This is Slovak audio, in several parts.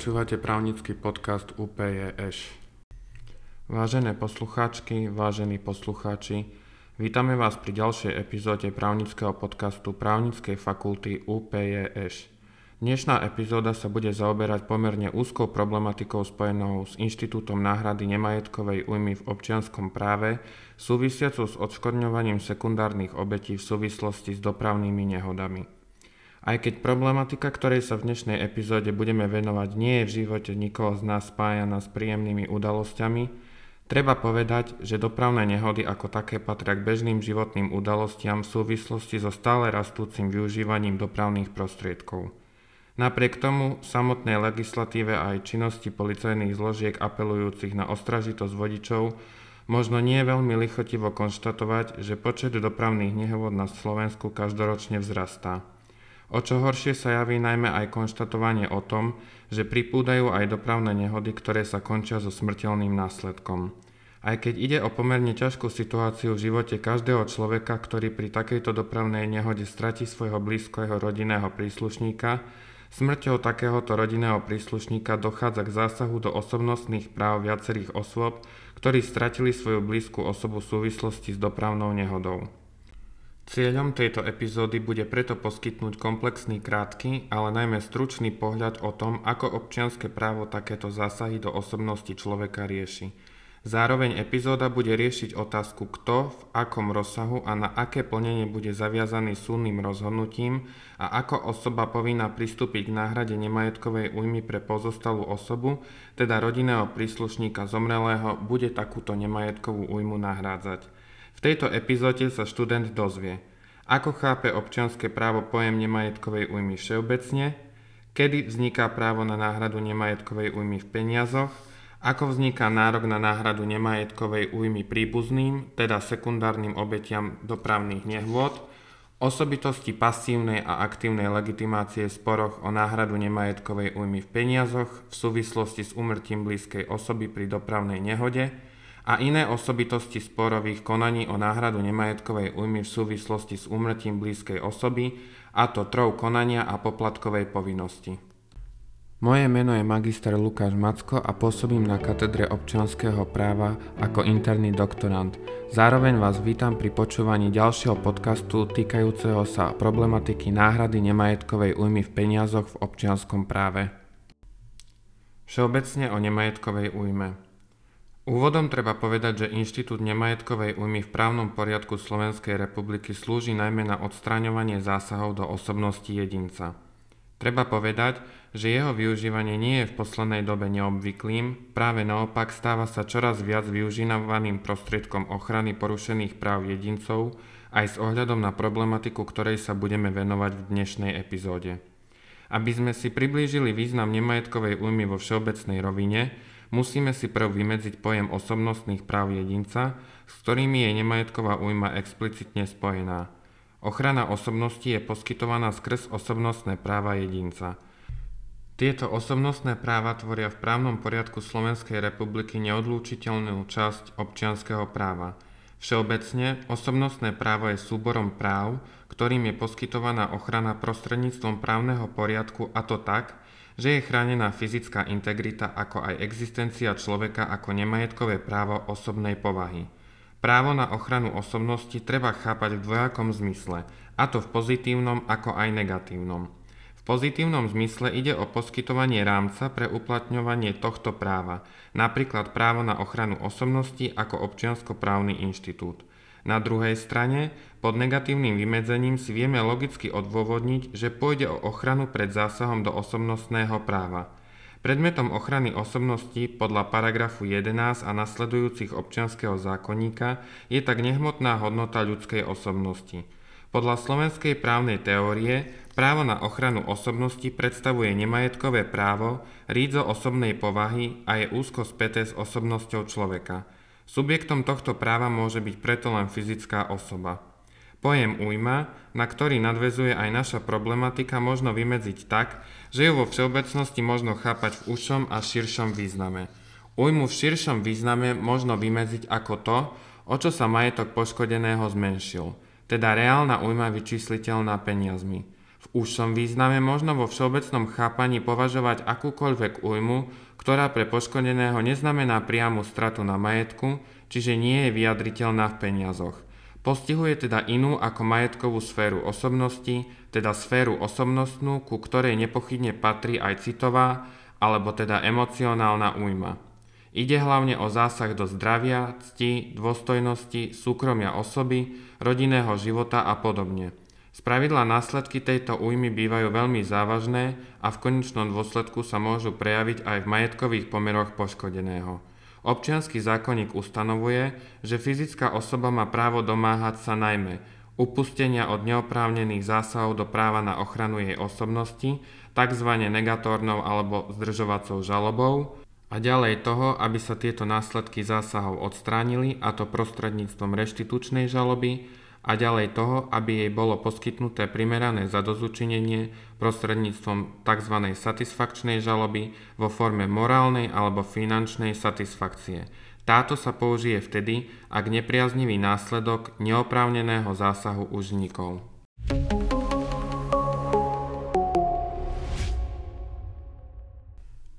Počúvate právnický podcast UPJŠ. Vážené poslucháčky, vážení poslucháči, vítame vás pri ďalšej epizóde právnického podcastu Právnickej fakulty UPJŠ. Dnešná epizóda sa bude zaoberať pomerne úzkou problematikou spojenou s Inštitútom náhrady nemajetkovej újmy v občianskom práve, súvisiacou s odškodňovaním sekundárnych obetí v súvislosti s dopravnými nehodami. Aj keď problematika, ktorej sa v dnešnej epizóde budeme venovať, nie je v živote nikoho z nás spájana s príjemnými udalosťami, treba povedať, že dopravné nehody ako také patria k bežným životným udalostiam v súvislosti so stále rastúcim využívaním dopravných prostriedkov. Napriek tomu samotnej legislatíve aj činnosti policajných zložiek apelujúcich na ostražitosť vodičov možno nie je veľmi lichotivo konštatovať, že počet dopravných nehôd na Slovensku každoročne vzrastá. O čo horšie sa javí najmä aj konštatovanie o tom, že pripúdajú aj dopravné nehody, ktoré sa končia so smrteľným následkom. Aj keď ide o pomerne ťažkú situáciu v živote každého človeka, ktorý pri takejto dopravnej nehode stratí svojho blízkeho rodinného príslušníka, smrťou takéhoto rodinného príslušníka dochádza k zásahu do osobnostných práv viacerých osôb, ktorí stratili svoju blízku osobu v súvislosti s dopravnou nehodou. Cieľom tejto epizódy bude preto poskytnúť komplexný krátky, ale najmä stručný pohľad o tom, ako občianske právo takéto zásahy do osobnosti človeka rieši. Zároveň epizóda bude riešiť otázku, kto, v akom rozsahu a na aké plnenie bude zaviazaný súdnym rozhodnutím a ako osoba povinná pristúpiť k náhrade nemajetkovej újmy pre pozostalú osobu, teda rodinného príslušníka zomrelého, bude takúto nemajetkovú újmu nahrádzať. V tejto epizóde sa študent dozvie, ako chápe občianske právo pojem nemajetkovej újmy všeobecne, kedy vzniká právo na náhradu nemajetkovej újmy v peniazoch, ako vzniká nárok na náhradu nemajetkovej újmy príbuzným, teda sekundárnym obetiam dopravných nehôd, osobitosti pasívnej a aktívnej legitimácie v sporoch o náhradu nemajetkovej újmy v peniazoch v súvislosti s úmrtím blízkej osoby pri dopravnej nehode, a iné osobitosti sporových konaní o náhradu nemajetkovej újmy v súvislosti s úmrtím blízkej osoby, a to trov konania a poplatkovej povinnosti. Moje meno je magister Lukáš Macko a pôsobím na katedre občianského práva ako interný doktorant. Zároveň vás vítam pri počúvaní ďalšieho podcastu týkajúceho sa problematiky náhrady nemajetkovej újmy v peniazoch v občianskom práve. Všeobecne o nemajetkovej újme. Úvodom treba povedať, že Inštitút nemajetkovej újmy v právnom poriadku Slovenskej republiky slúži najmä na odstraňovanie zásahov do osobnosti jedinca. Treba povedať, že jeho využívanie nie je v poslednej dobe neobvyklým, práve naopak stáva sa čoraz viac využívaným prostriedkom ochrany porušených práv jedincov aj s ohľadom na problematiku, ktorej sa budeme venovať v dnešnej epizóde. Aby sme si priblížili význam nemajetkovej újmy vo všeobecnej rovine, musíme si prv vymedziť pojem osobnostných práv jedinca, s ktorými je nemajetková újma explicitne spojená. Ochrana osobnosti je poskytovaná skrz osobnostné práva jedinca. Tieto osobnostné práva tvoria v právnom poriadku Slovenskej republiky neodlúčiteľnú časť občianského práva. Všeobecne, osobnostné právo je súborom práv, ktorým je poskytovaná ochrana prostredníctvom právneho poriadku a to tak, že je chránená fyzická integrita ako aj existencia človeka ako nemajetkové právo osobnej povahy. Právo na ochranu osobnosti treba chápať v dvojakom zmysle, a to v pozitívnom ako aj negatívnom. V pozitívnom zmysle ide o poskytovanie rámca pre uplatňovanie tohto práva, napríklad právo na ochranu osobnosti ako občianskoprávny inštitút. Na druhej strane, pod negatívnym vymedzením si vieme logicky odôvodniť, že pôjde o ochranu pred zásahom do osobnostného práva. Predmetom ochrany osobnosti podľa paragrafu 11 a nasledujúcich občianského zákonníka je tak nehmotná hodnota ľudskej osobnosti. Podľa slovenskej právnej teórie právo na ochranu osobnosti predstavuje nemajetkové právo, rídzo osobnej povahy a je úzko späté s osobnosťou človeka. Subjektom tohto práva môže byť preto len fyzická osoba. Pojem újma, na ktorý nadvezuje aj naša problematika, možno vymedziť tak, že ju vo všeobecnosti možno chápať v užšom a širšom význame. Újmu v širšom význame možno vymedziť ako to, o čo sa majetok poškodeného zmenšil, teda reálna újma vyčísliteľná peniazmi. V úžšom význame možno vo všeobecnom chápaní považovať akúkoľvek újmu, ktorá pre poškodeného neznamená priamu stratu na majetku, čiže nie je vyjadriteľná v peniazoch. Postihuje teda inú ako majetkovú sféru osobnosti, teda sféru osobnostnú, ku ktorej nepochybne patrí aj citová, alebo teda emocionálna újma. Ide hlavne o zásah do zdravia, cti, dôstojnosti, súkromia osoby, rodinného života a podobne. Spravidla následky tejto újmy bývajú veľmi závažné a v konečnom dôsledku sa môžu prejaviť aj v majetkových pomeroch poškodeného. Občiansky zákonník ustanovuje, že fyzická osoba má právo domáhať sa najmä upustenia od neoprávnených zásahov do práva na ochranu jej osobnosti, tzv. negatórnou alebo zdržovacou žalobou, a ďalej toho, aby sa tieto následky zásahov odstránili, a to prostredníctvom reštitučnej žaloby, a ďalej toho, aby jej bolo poskytnuté primerané zadozučinenie prostredníctvom tzv. satisfakčnej žaloby vo forme morálnej alebo finančnej satisfakcie. Táto sa použije vtedy, ak nepriaznivý následok neoprávneného zásahu už vznikol.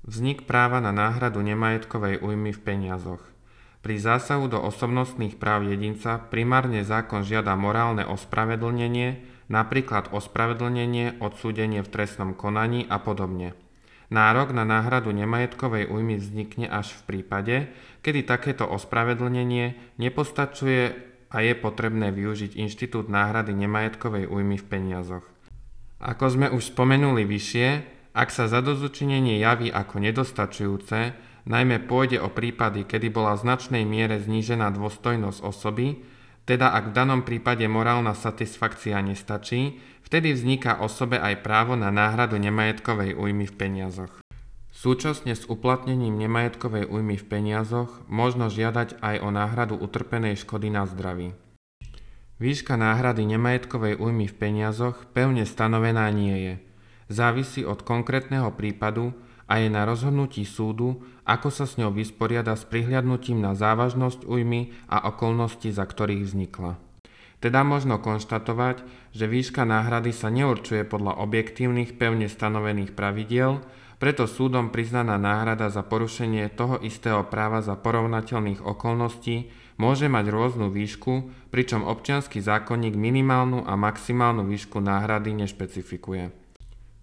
Vznik práva na náhradu nemajetkovej újmy v peniazoch. Pri zásahu do osobnostných práv jedinca primárne zákon žiada morálne ospravedlnenie, napríklad ospravedlnenie, odsúdenie v trestnom konaní a podobne. Nárok na náhradu nemajetkovej újmy vznikne až v prípade, kedy takéto ospravedlnenie nepostačuje a je potrebné využiť inštitút náhrady nemajetkovej újmy v peniazoch. Ako sme už spomenuli vyššie, ak sa zadozučinenie javí ako nedostačujúce, najmä pôjde o prípady, kedy bola v značnej miere znížená dôstojnosť osoby, teda ak v danom prípade morálna satisfakcia nestačí, vtedy vzniká osobe aj právo na náhradu nemajetkovej újmy v peniazoch. Súčasne s uplatnením nemajetkovej újmy v peniazoch možno žiadať aj o náhradu utrpenej škody na zdraví. Výška náhrady nemajetkovej újmy v peniazoch pevne stanovená nie je – závisí od konkrétneho prípadu a je na rozhodnutí súdu, ako sa s ňou vysporiada s prihliadnutím na závažnosť újmy a okolnosti, za ktorých vznikla. Teda možno konštatovať, že výška náhrady sa neurčuje podľa objektívnych pevne stanovených pravidiel, preto súdom priznaná náhrada za porušenie toho istého práva za porovnateľných okolností môže mať rôznu výšku, pričom občiansky zákonník minimálnu a maximálnu výšku náhrady nešpecifikuje.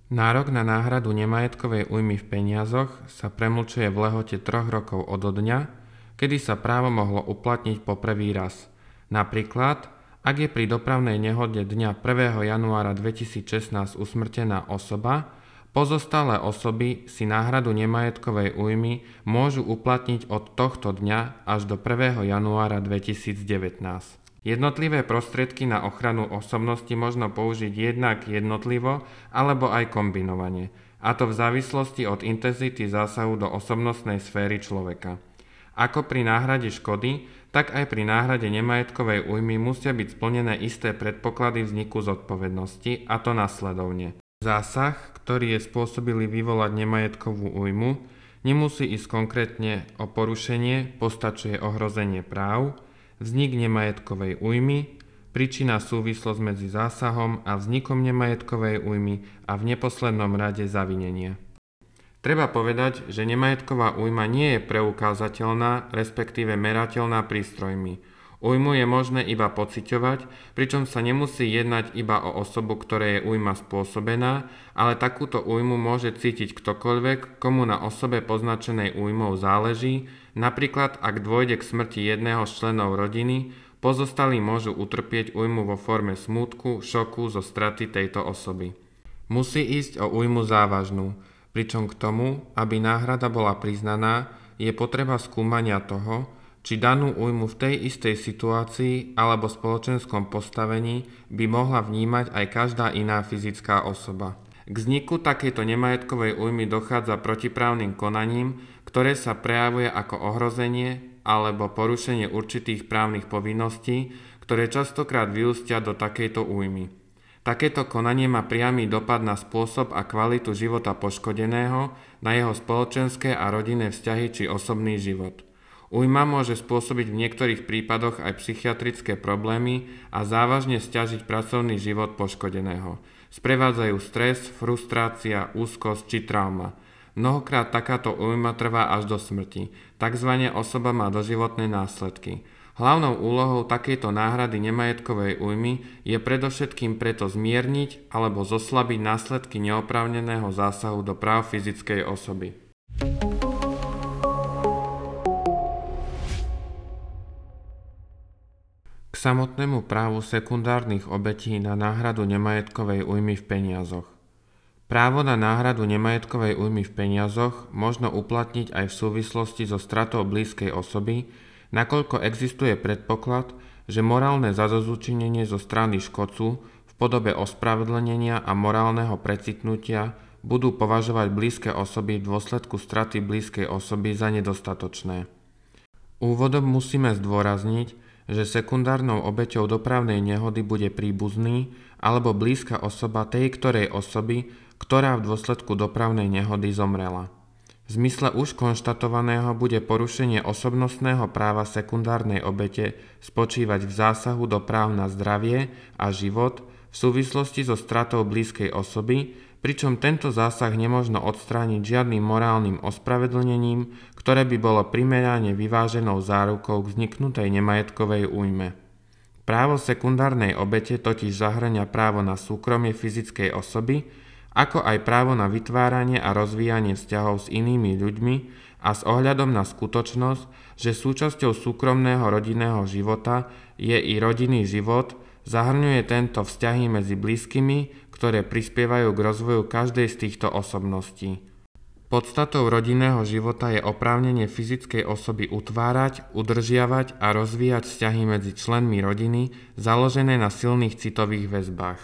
Nárok na náhradu nemajetkovej újmy v peniazoch sa premlčuje v lehote troch rokov od dňa, kedy sa právo mohlo uplatniť po prvý raz. Napríklad, ak je pri dopravnej nehode dňa 1. januára 2016 usmrtená osoba, pozostalé osoby si náhradu nemajetkovej újmy môžu uplatniť od tohto dňa až do 1. januára 2019. Jednotlivé prostriedky na ochranu osobnosti možno použiť jednak jednotlivo alebo aj kombinovane, a to v závislosti od intenzity zásahu do osobnostnej sféry človeka. Ako pri náhrade škody, tak aj pri náhrade nemajetkovej újmy musia byť splnené isté predpoklady vzniku zodpovednosti, a to nasledovne. Zásah, ktorý je spôsobili vyvolať nemajetkovú újmu, nemusí ísť konkrétne o porušenie, postačuje ohrozenie práv, vznik nemajetkovej újmy, príčina súvislosť medzi zásahom a vznikom nemajetkovej újmy a v neposlednom rade zavinenie. Treba povedať, že nemajetková újma nie je preukázateľná, respektíve merateľná prístrojmi. Újmu je možné iba pociťovať, pričom sa nemusí jednať iba o osobu, ktoré je újma spôsobená, ale takúto újmu môže cítiť ktokoľvek, komu na osobe poznačenej újmou záleží, napríklad ak dôjde k smrti jedného z členov rodiny, pozostalí môžu utrpieť újmu vo forme smútku, šoku zo straty tejto osoby. Musí ísť o újmu závažnú, pričom k tomu, aby náhrada bola priznaná, je potreba skúmania toho, či danú újmu v tej istej situácii alebo spoločenskom postavení by mohla vnímať aj každá iná fyzická osoba. K vzniku takejto nemajetkovej újmy dochádza protiprávnym konaním, ktoré sa prejavuje ako ohrozenie alebo porušenie určitých právnych povinností, ktoré častokrát vyústia do takejto újmy. Takéto konanie má priamy dopad na spôsob a kvalitu života poškodeného, na jeho spoločenské a rodinné vzťahy či osobný život. Újma môže spôsobiť v niektorých prípadoch aj psychiatrické problémy a závažne stiažiť pracovný život poškodeného. sprevádzajú stres, frustrácia, úzkosť či trauma. Mnohokrát takáto újma trvá až do smrti, takzvané osoba má doživotné následky. Hlavnou úlohou takejto náhrady nemajetkovej újmy je predovšetkým preto zmierniť alebo zoslabiť následky neoprávneného zásahu do práv fyzickej osoby. K samotnému právu sekundárnych obetí na náhradu nemajetkovej újmy v peniazoch. Právo na náhradu nemajetkovej újmy v peniazoch možno uplatniť aj v súvislosti so stratou blízkej osoby, nakoľko existuje predpoklad, že morálne zadozučinenie zo strany škodcu v podobe ospravedlnenia a morálneho precitnutia budú považovať blízke osoby v dôsledku straty blízkej osoby za nedostatočné. Úvodom musíme zdôrazniť, že sekundárnou obeťou dopravnej nehody bude príbuzný alebo blízka osoba tej ktorej osoby, ktorá v dôsledku dopravnej nehody zomrela. V zmysle už konštatovaného bude porušenie osobnostného práva sekundárnej obete spočívať v zásahu do práv na zdravie a život v súvislosti so stratou blízkej osoby, pričom tento zásah nemožno odstrániť žiadnym morálnym ospravedlnením, ktoré by bolo primerane vyváženou zárukou k vzniknutej nemajetkovej újme. Právo sekundárnej obete totiž zahrania právo na súkromie fyzickej osoby, ako aj právo na vytváranie a rozvíjanie vzťahov s inými ľuďmi a s ohľadom na skutočnosť, že súčasťou súkromného rodinného života je i rodinný život, zahrňuje tento vzťahy medzi blízkymi, ktoré prispievajú k rozvoju každej z týchto osobností. Podstatou rodinného života je oprávnenie fyzickej osoby utvárať, udržiavať a rozvíjať vzťahy medzi členmi rodiny založené na silných citových väzbách.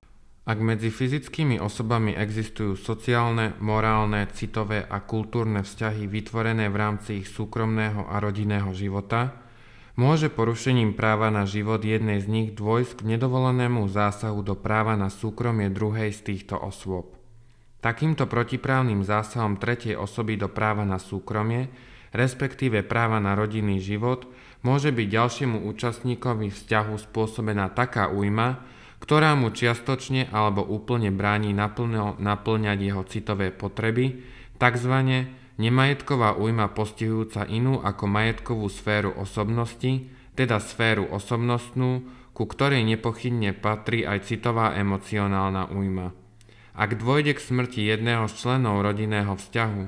Ak medzi fyzickými osobami existujú sociálne, morálne, citové a kultúrne vzťahy vytvorené v rámci ich súkromného a rodinného života, môže porušením práva na život jednej z nich dôjsť k nedovolenému zásahu do práva na súkromie druhej z týchto osôb. Takýmto protiprávnym zásahom tretej osoby do práva na súkromie, respektíve práva na rodinný život, môže byť ďalšiemu účastníkovi vzťahu spôsobená taká újma, ktorá mu čiastočne alebo úplne bráni naplňať jeho citové potreby, tzv. Nemajetková újma postihujúca inú ako majetkovú sféru osobnosti, teda sféru osobnostnú, ku ktorej nepochybne patrí aj citová emocionálna újma. Ak dôjde k smrti jedného z členov rodinného vzťahu,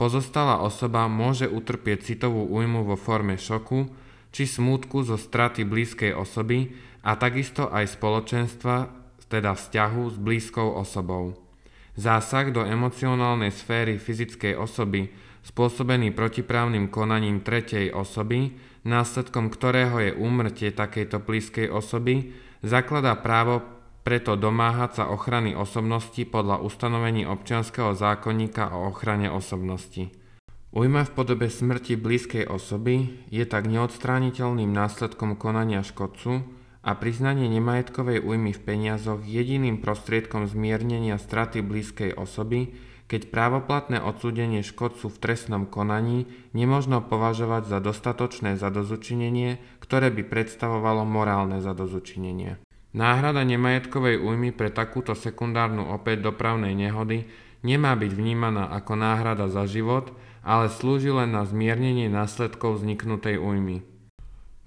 pozostalá osoba môže utrpieť citovú újmu vo forme šoku či smútku zo straty blízkej osoby, a takisto aj spoločenstva, teda vzťahu s blízkou osobou. Zásah do emocionálnej sféry fyzickej osoby spôsobený protiprávnym konaním tretej osoby, následkom ktorého je úmrtie takejto blízkej osoby, zakladá právo preto domáhať sa ochrany osobnosti podľa ustanovení občianskeho zákonníka o ochrane osobnosti. Ujma v podobe smrti blízkej osoby je tak neodstrániteľným následkom konania škodcu, a priznanie nemajetkovej újmy v peniazoch jediným prostriedkom zmiernenia straty blízkej osoby, keď právoplatné odsúdenie škodcu v trestnom konaní nemožno považovať za dostatočné zadozučinenie, ktoré by predstavovalo morálne zadozučinenie. Náhrada nemajetkovej újmy pre takúto sekundárnu opäť dopravnej nehody nemá byť vnímaná ako náhrada za život, ale slúži len na zmiernenie následkov vzniknutej újmy.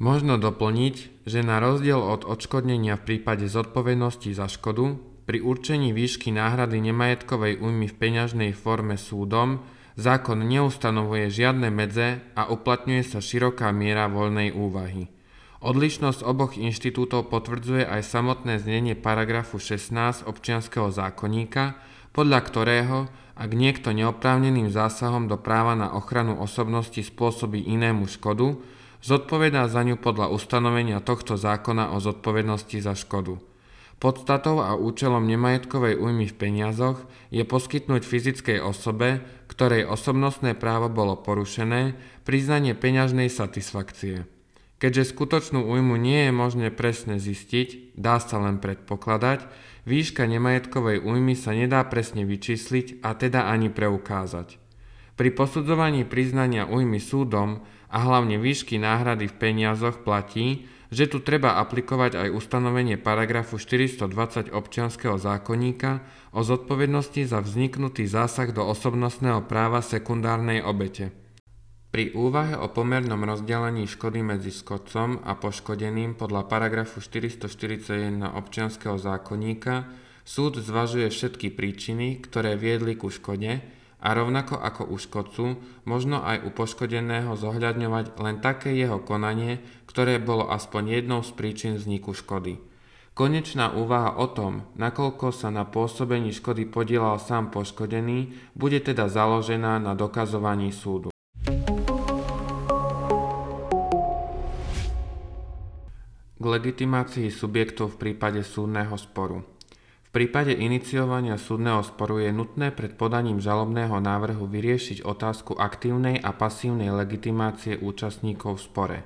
Možno doplniť, že na rozdiel od odškodnenia v prípade zodpovednosti za škodu, pri určení výšky náhrady nemajetkovej újmy v peňažnej forme súdom, zákon neustanovuje žiadne medze a uplatňuje sa široká miera voľnej úvahy. Odlišnosť oboch inštitútov potvrdzuje aj samotné znenie paragrafu 16 občianského zákonníka, podľa ktorého, ak niekto neoprávneným zásahom do práva na ochranu osobnosti spôsobí inému škodu, zodpovedá za ňu podľa ustanovenia tohto zákona o zodpovednosti za škodu. Podstatou a účelom nemajetkovej újmy v peniazoch je poskytnúť fyzickej osobe, ktorej osobnostné právo bolo porušené, priznanie peňažnej satisfakcie. Keďže skutočnú újmu nie je možné presne zistiť, dá sa len predpokladať, výška nemajetkovej újmy sa nedá presne vyčísliť a teda ani preukázať. Pri posudzovaní priznania újmy súdom a hlavne výšky náhrady v peniazoch platí, že tu treba aplikovať aj ustanovenie paragrafu 420 občianskeho zákonníka o zodpovednosti za vzniknutý zásah do osobnostného práva sekundárnej obete. Pri úvahe o pomernom rozdelení škody medzi škodcom a poškodeným podľa paragrafu 441 občianskeho zákonníka súd zvažuje všetky príčiny, ktoré viedli ku škode a rovnako ako u škodcu, možno aj u poškodeného zohľadňovať len také jeho konanie, ktoré bolo aspoň jednou z príčin vzniku škody. Konečná úvaha o tom, nakoľko sa na pôsobení škody podielal sám poškodený, bude teda založená na dokazovaní súdu. k legitimácii subjektov v prípade súdneho sporu. Prípade iniciovania súdneho sporu je nutné pred podaním žalobného návrhu vyriešiť otázku aktívnej a pasívnej legitimácie účastníkov v spore.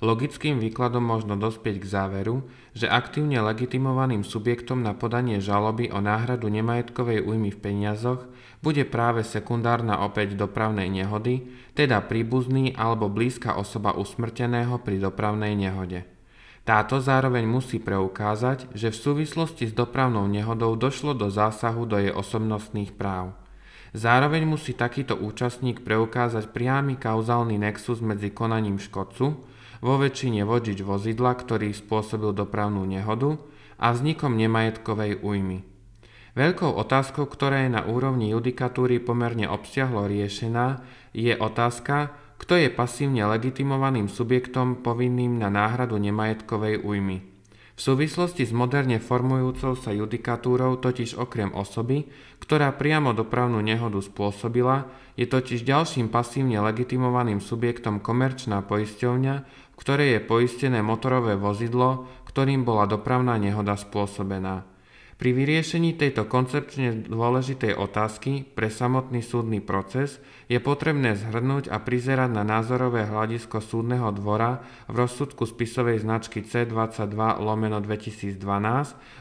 Logickým výkladom možno dospieť k záveru, že aktívne legitimovaným subjektom na podanie žaloby o náhradu nemajetkovej újmy v peniazoch bude práve sekundárna opäť dopravnej nehody, teda príbuzný alebo blízka osoba usmrteného pri dopravnej nehode. Táto zároveň musí preukázať, že v súvislosti s dopravnou nehodou došlo do zásahu do jej osobnostných práv. Zároveň musí takýto účastník preukázať priamy kauzálny nexus medzi konaním škodcu, vo väčšine vodič vozidla, ktorý spôsobil dopravnú nehodu, a vznikom nemajetkovej újmy. Veľkou otázkou, ktorá je na úrovni judikatúry pomerne obsiahlo riešená, je otázka, kto je pasívne legitimovaným subjektom povinným na náhradu nemajetkovej újmy. V súvislosti s moderne formujúcou sa judikatúrou totiž okrem osoby, ktorá priamo dopravnú nehodu spôsobila, je totiž ďalším pasívne legitimovaným subjektom komerčná poisťovňa, v ktorej je poistené motorové vozidlo, ktorým bola dopravná nehoda spôsobená. Pri vyriešení tejto koncepčne dôležitej otázky pre samotný súdny proces je potrebné zhrnúť a prizerať na názorové hľadisko súdneho dvora v rozsudku spisovej značky C22 lomeno 2012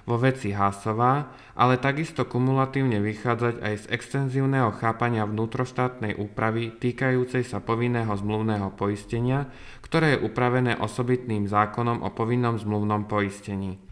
vo veci Hásová, ale takisto kumulatívne vychádzať aj z extenzívneho chápania vnútroštátnej úpravy týkajúcej sa povinného zmluvného poistenia, ktoré je upravené osobitným zákonom o povinnom zmluvnom poistení.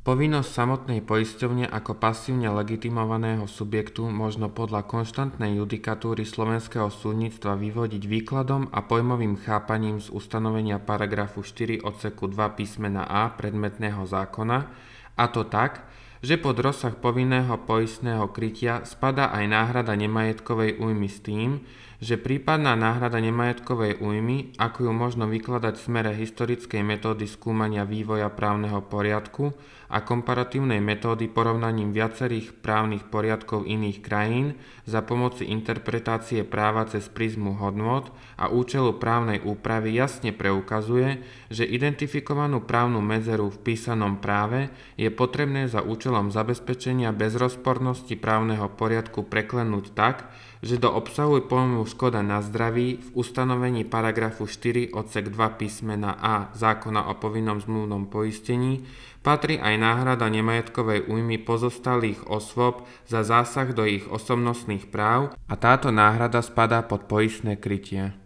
Povinnosť samotnej poisťovne ako pasívne legitimovaného subjektu možno podľa konštantnej judikatúry slovenského súdnictva vyvodiť výkladom a pojmovým chápaním z ustanovenia paragrafu 4 odseku 2 písmena A predmetného zákona, a to tak, že pod rozsah povinného poistného krytia spada aj náhrada nemajetkovej újmy s tým, že prípadná náhrada nemajetkovej újmy, ako ju možno vykladať v smere historickej metódy skúmania vývoja právneho poriadku a komparatívnej metódy porovnaním viacerých právnych poriadkov iných krajín za pomoci interpretácie práva cez prízmu hodnot a účelu právnej úpravy jasne preukazuje, že identifikovanú právnu medzeru v písanom práve je potrebné za účelom zabezpečenia bezrozpornosti právneho poriadku preklenúť tak, že do obsahu pojmu škoda na zdraví v ustanovení paragrafu 4 odsek 2 písmena A zákona o povinnom zmluvnom poistení patrí aj náhrada nemajetkovej újmy pozostalých osôb za zásah do ich osobnostných práv a táto náhrada spadá pod poistné krytie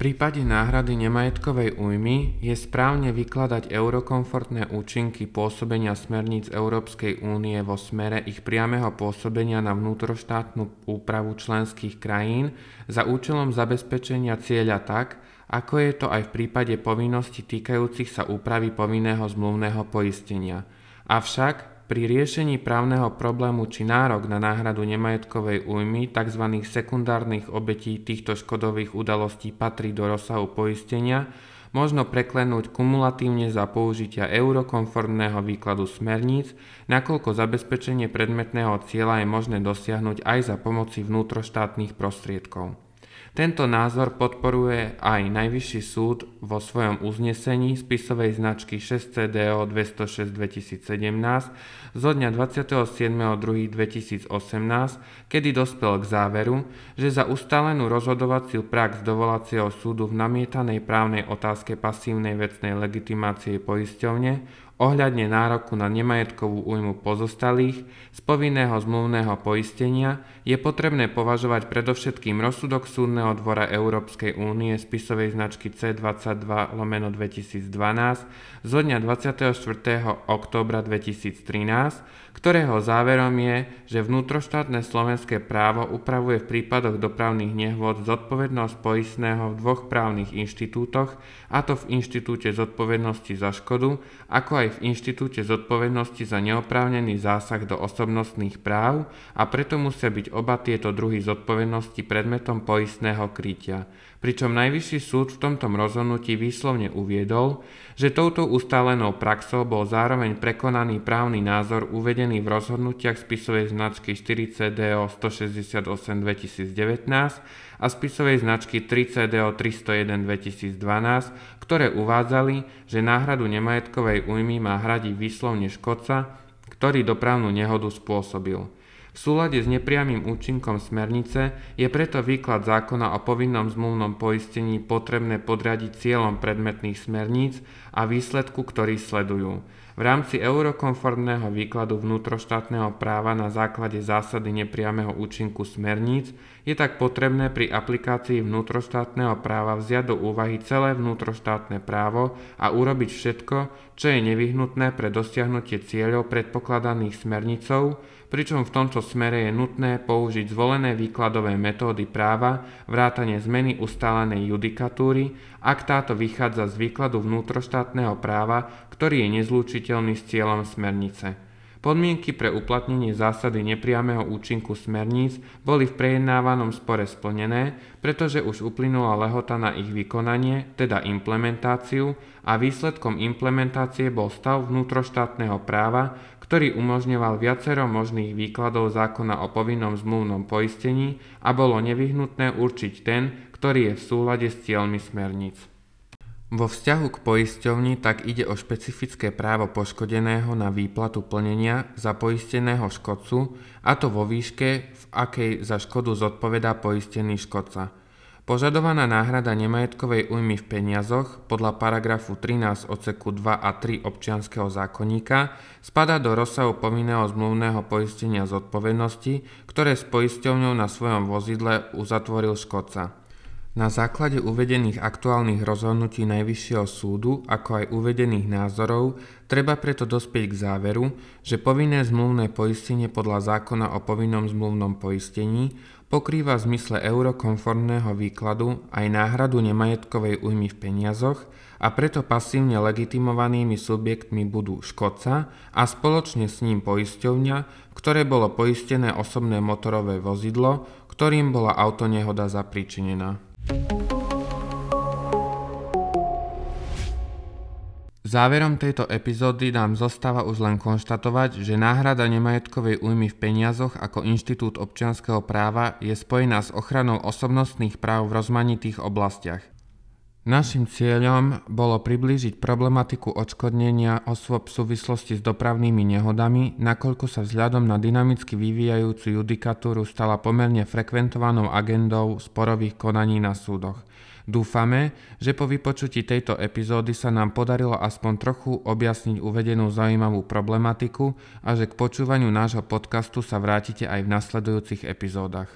prípade náhrady nemajetkovej újmy je správne vykladať eurokomfortné účinky pôsobenia smerníc Európskej únie vo smere ich priameho pôsobenia na vnútroštátnu úpravu členských krajín za účelom zabezpečenia cieľa tak, ako je to aj v prípade povinností týkajúcich sa úpravy povinného zmluvného poistenia. Avšak pri riešení právneho problému či nárok na náhradu nemajetkovej újmy tzv. sekundárnych obetí týchto škodových udalostí patrí do rozsahu poistenia, možno preklenúť kumulatívne za použitia eurokonformného výkladu smerníc, nakoľko zabezpečenie predmetného cieľa je možné dosiahnuť aj za pomoci vnútroštátnych prostriedkov. Tento názor podporuje aj Najvyšší súd vo svojom uznesení spisovej značky 6 CDO 206 2017 zo dňa 27.2.2018, kedy dospel k záveru, že za ustálenú rozhodovaciu prax dovolacieho súdu v namietanej právnej otázke pasívnej vecnej legitimácie poisťovne ohľadne nároku na nemajetkovú újmu pozostalých z povinného zmluvného poistenia je potrebné považovať predovšetkým rozsudok Súdneho dvora Európskej únie spisovej značky C22 lomeno 2012 zo dňa 24. októbra 2013, ktorého záverom je, že vnútroštátne slovenské právo upravuje v prípadoch dopravných nehôd zodpovednosť poistného v dvoch právnych inštitútoch, a to v inštitúte zodpovednosti za škodu, ako aj v inštitúte zodpovednosti za neoprávnený zásah do osobnostných práv a preto musia byť oba tieto druhy zodpovednosti predmetom poistného krytia. Pričom Najvyšší súd v tomto rozhodnutí výslovne uviedol, že touto ustálenou praxou bol zároveň prekonaný právny názor uvedený v rozhodnutiach spisovej značky 4 CDO 168 2019 a spisovej značky 3 CDO 301 2012, ktoré uvádzali, že náhradu nemajetkovej újmy má hradiť výslovne škodca, ktorý dopravnú nehodu spôsobil. V súlade s nepriamým účinkom smernice je preto výklad zákona o povinnom zmluvnom poistení potrebné podradiť cieľom predmetných smerníc a výsledku, ktorý sledujú. V rámci eurokonformného výkladu vnútroštátneho práva na základe zásady nepriameho účinku smerníc je tak potrebné pri aplikácii vnútroštátneho práva vziať do úvahy celé vnútroštátne právo a urobiť všetko, čo je nevyhnutné pre dosiahnutie cieľov predpokladaných smernicou, pričom v tomto smere je nutné použiť zvolené výkladové metódy práva, vrátane zmeny ustálenej judikatúry, ak táto vychádza z výkladu vnútroštátneho práva, ktorý je nezlúčiteľný s cieľom smernice. Podmienky pre uplatnenie zásady nepriameho účinku smerníc boli v prejednávanom spore splnené, pretože už uplynula lehota na ich vykonanie, teda implementáciu, a výsledkom implementácie bol stav vnútroštátneho práva, ktorý umožňoval viacero možných výkladov zákona o povinnom zmluvnom poistení a bolo nevyhnutné určiť ten, ktorý je v súlade s cieľmi smerníc. Vo vzťahu k poisťovni tak ide o špecifické právo poškodeného na výplatu plnenia za poisteného škodcu, a to vo výške, v akej za škodu zodpovedá poistený škodca. Požadovaná náhrada nemajetkovej újmy v peniazoch podľa paragrafu 13 odseku 2 a 3 občianského zákonníka spada do rozsahu povinného zmluvného poistenia zodpovednosti, ktoré s poisťovňou na svojom vozidle uzatvoril škodca. Na základe uvedených aktuálnych rozhodnutí Najvyššieho súdu, ako aj uvedených názorov, treba preto dospieť k záveru, že povinné zmluvné poistenie podľa zákona o povinnom zmluvnom poistení pokrýva v zmysle eurokonformného výkladu aj náhradu nemajetkovej újmy v peniazoch a preto pasívne legitimovanými subjektmi budú škodca a spoločne s ním poisťovňa, v ktorej bolo poistené osobné motorové vozidlo, ktorým bola autonehoda zapričinená. Záverom tejto epizódy nám zostáva už len konštatovať, že náhrada nemajetkovej újmy v peniazoch ako inštitút občianského práva je spojená s ochranou osobnostných práv v rozmanitých oblastiach. Našim cieľom bolo priblížiť problematiku odškodnenia osôb v súvislosti s dopravnými nehodami, nakoľko sa vzhľadom na dynamicky vyvíjajúcu judikatúru stala pomerne frekventovanou agendou sporových konaní na súdoch. Dúfame, že po vypočutí tejto epizódy sa nám podarilo aspoň trochu objasniť uvedenú zaujímavú problematiku a že k počúvaniu nášho podcastu sa vrátite aj v nasledujúcich epizódach.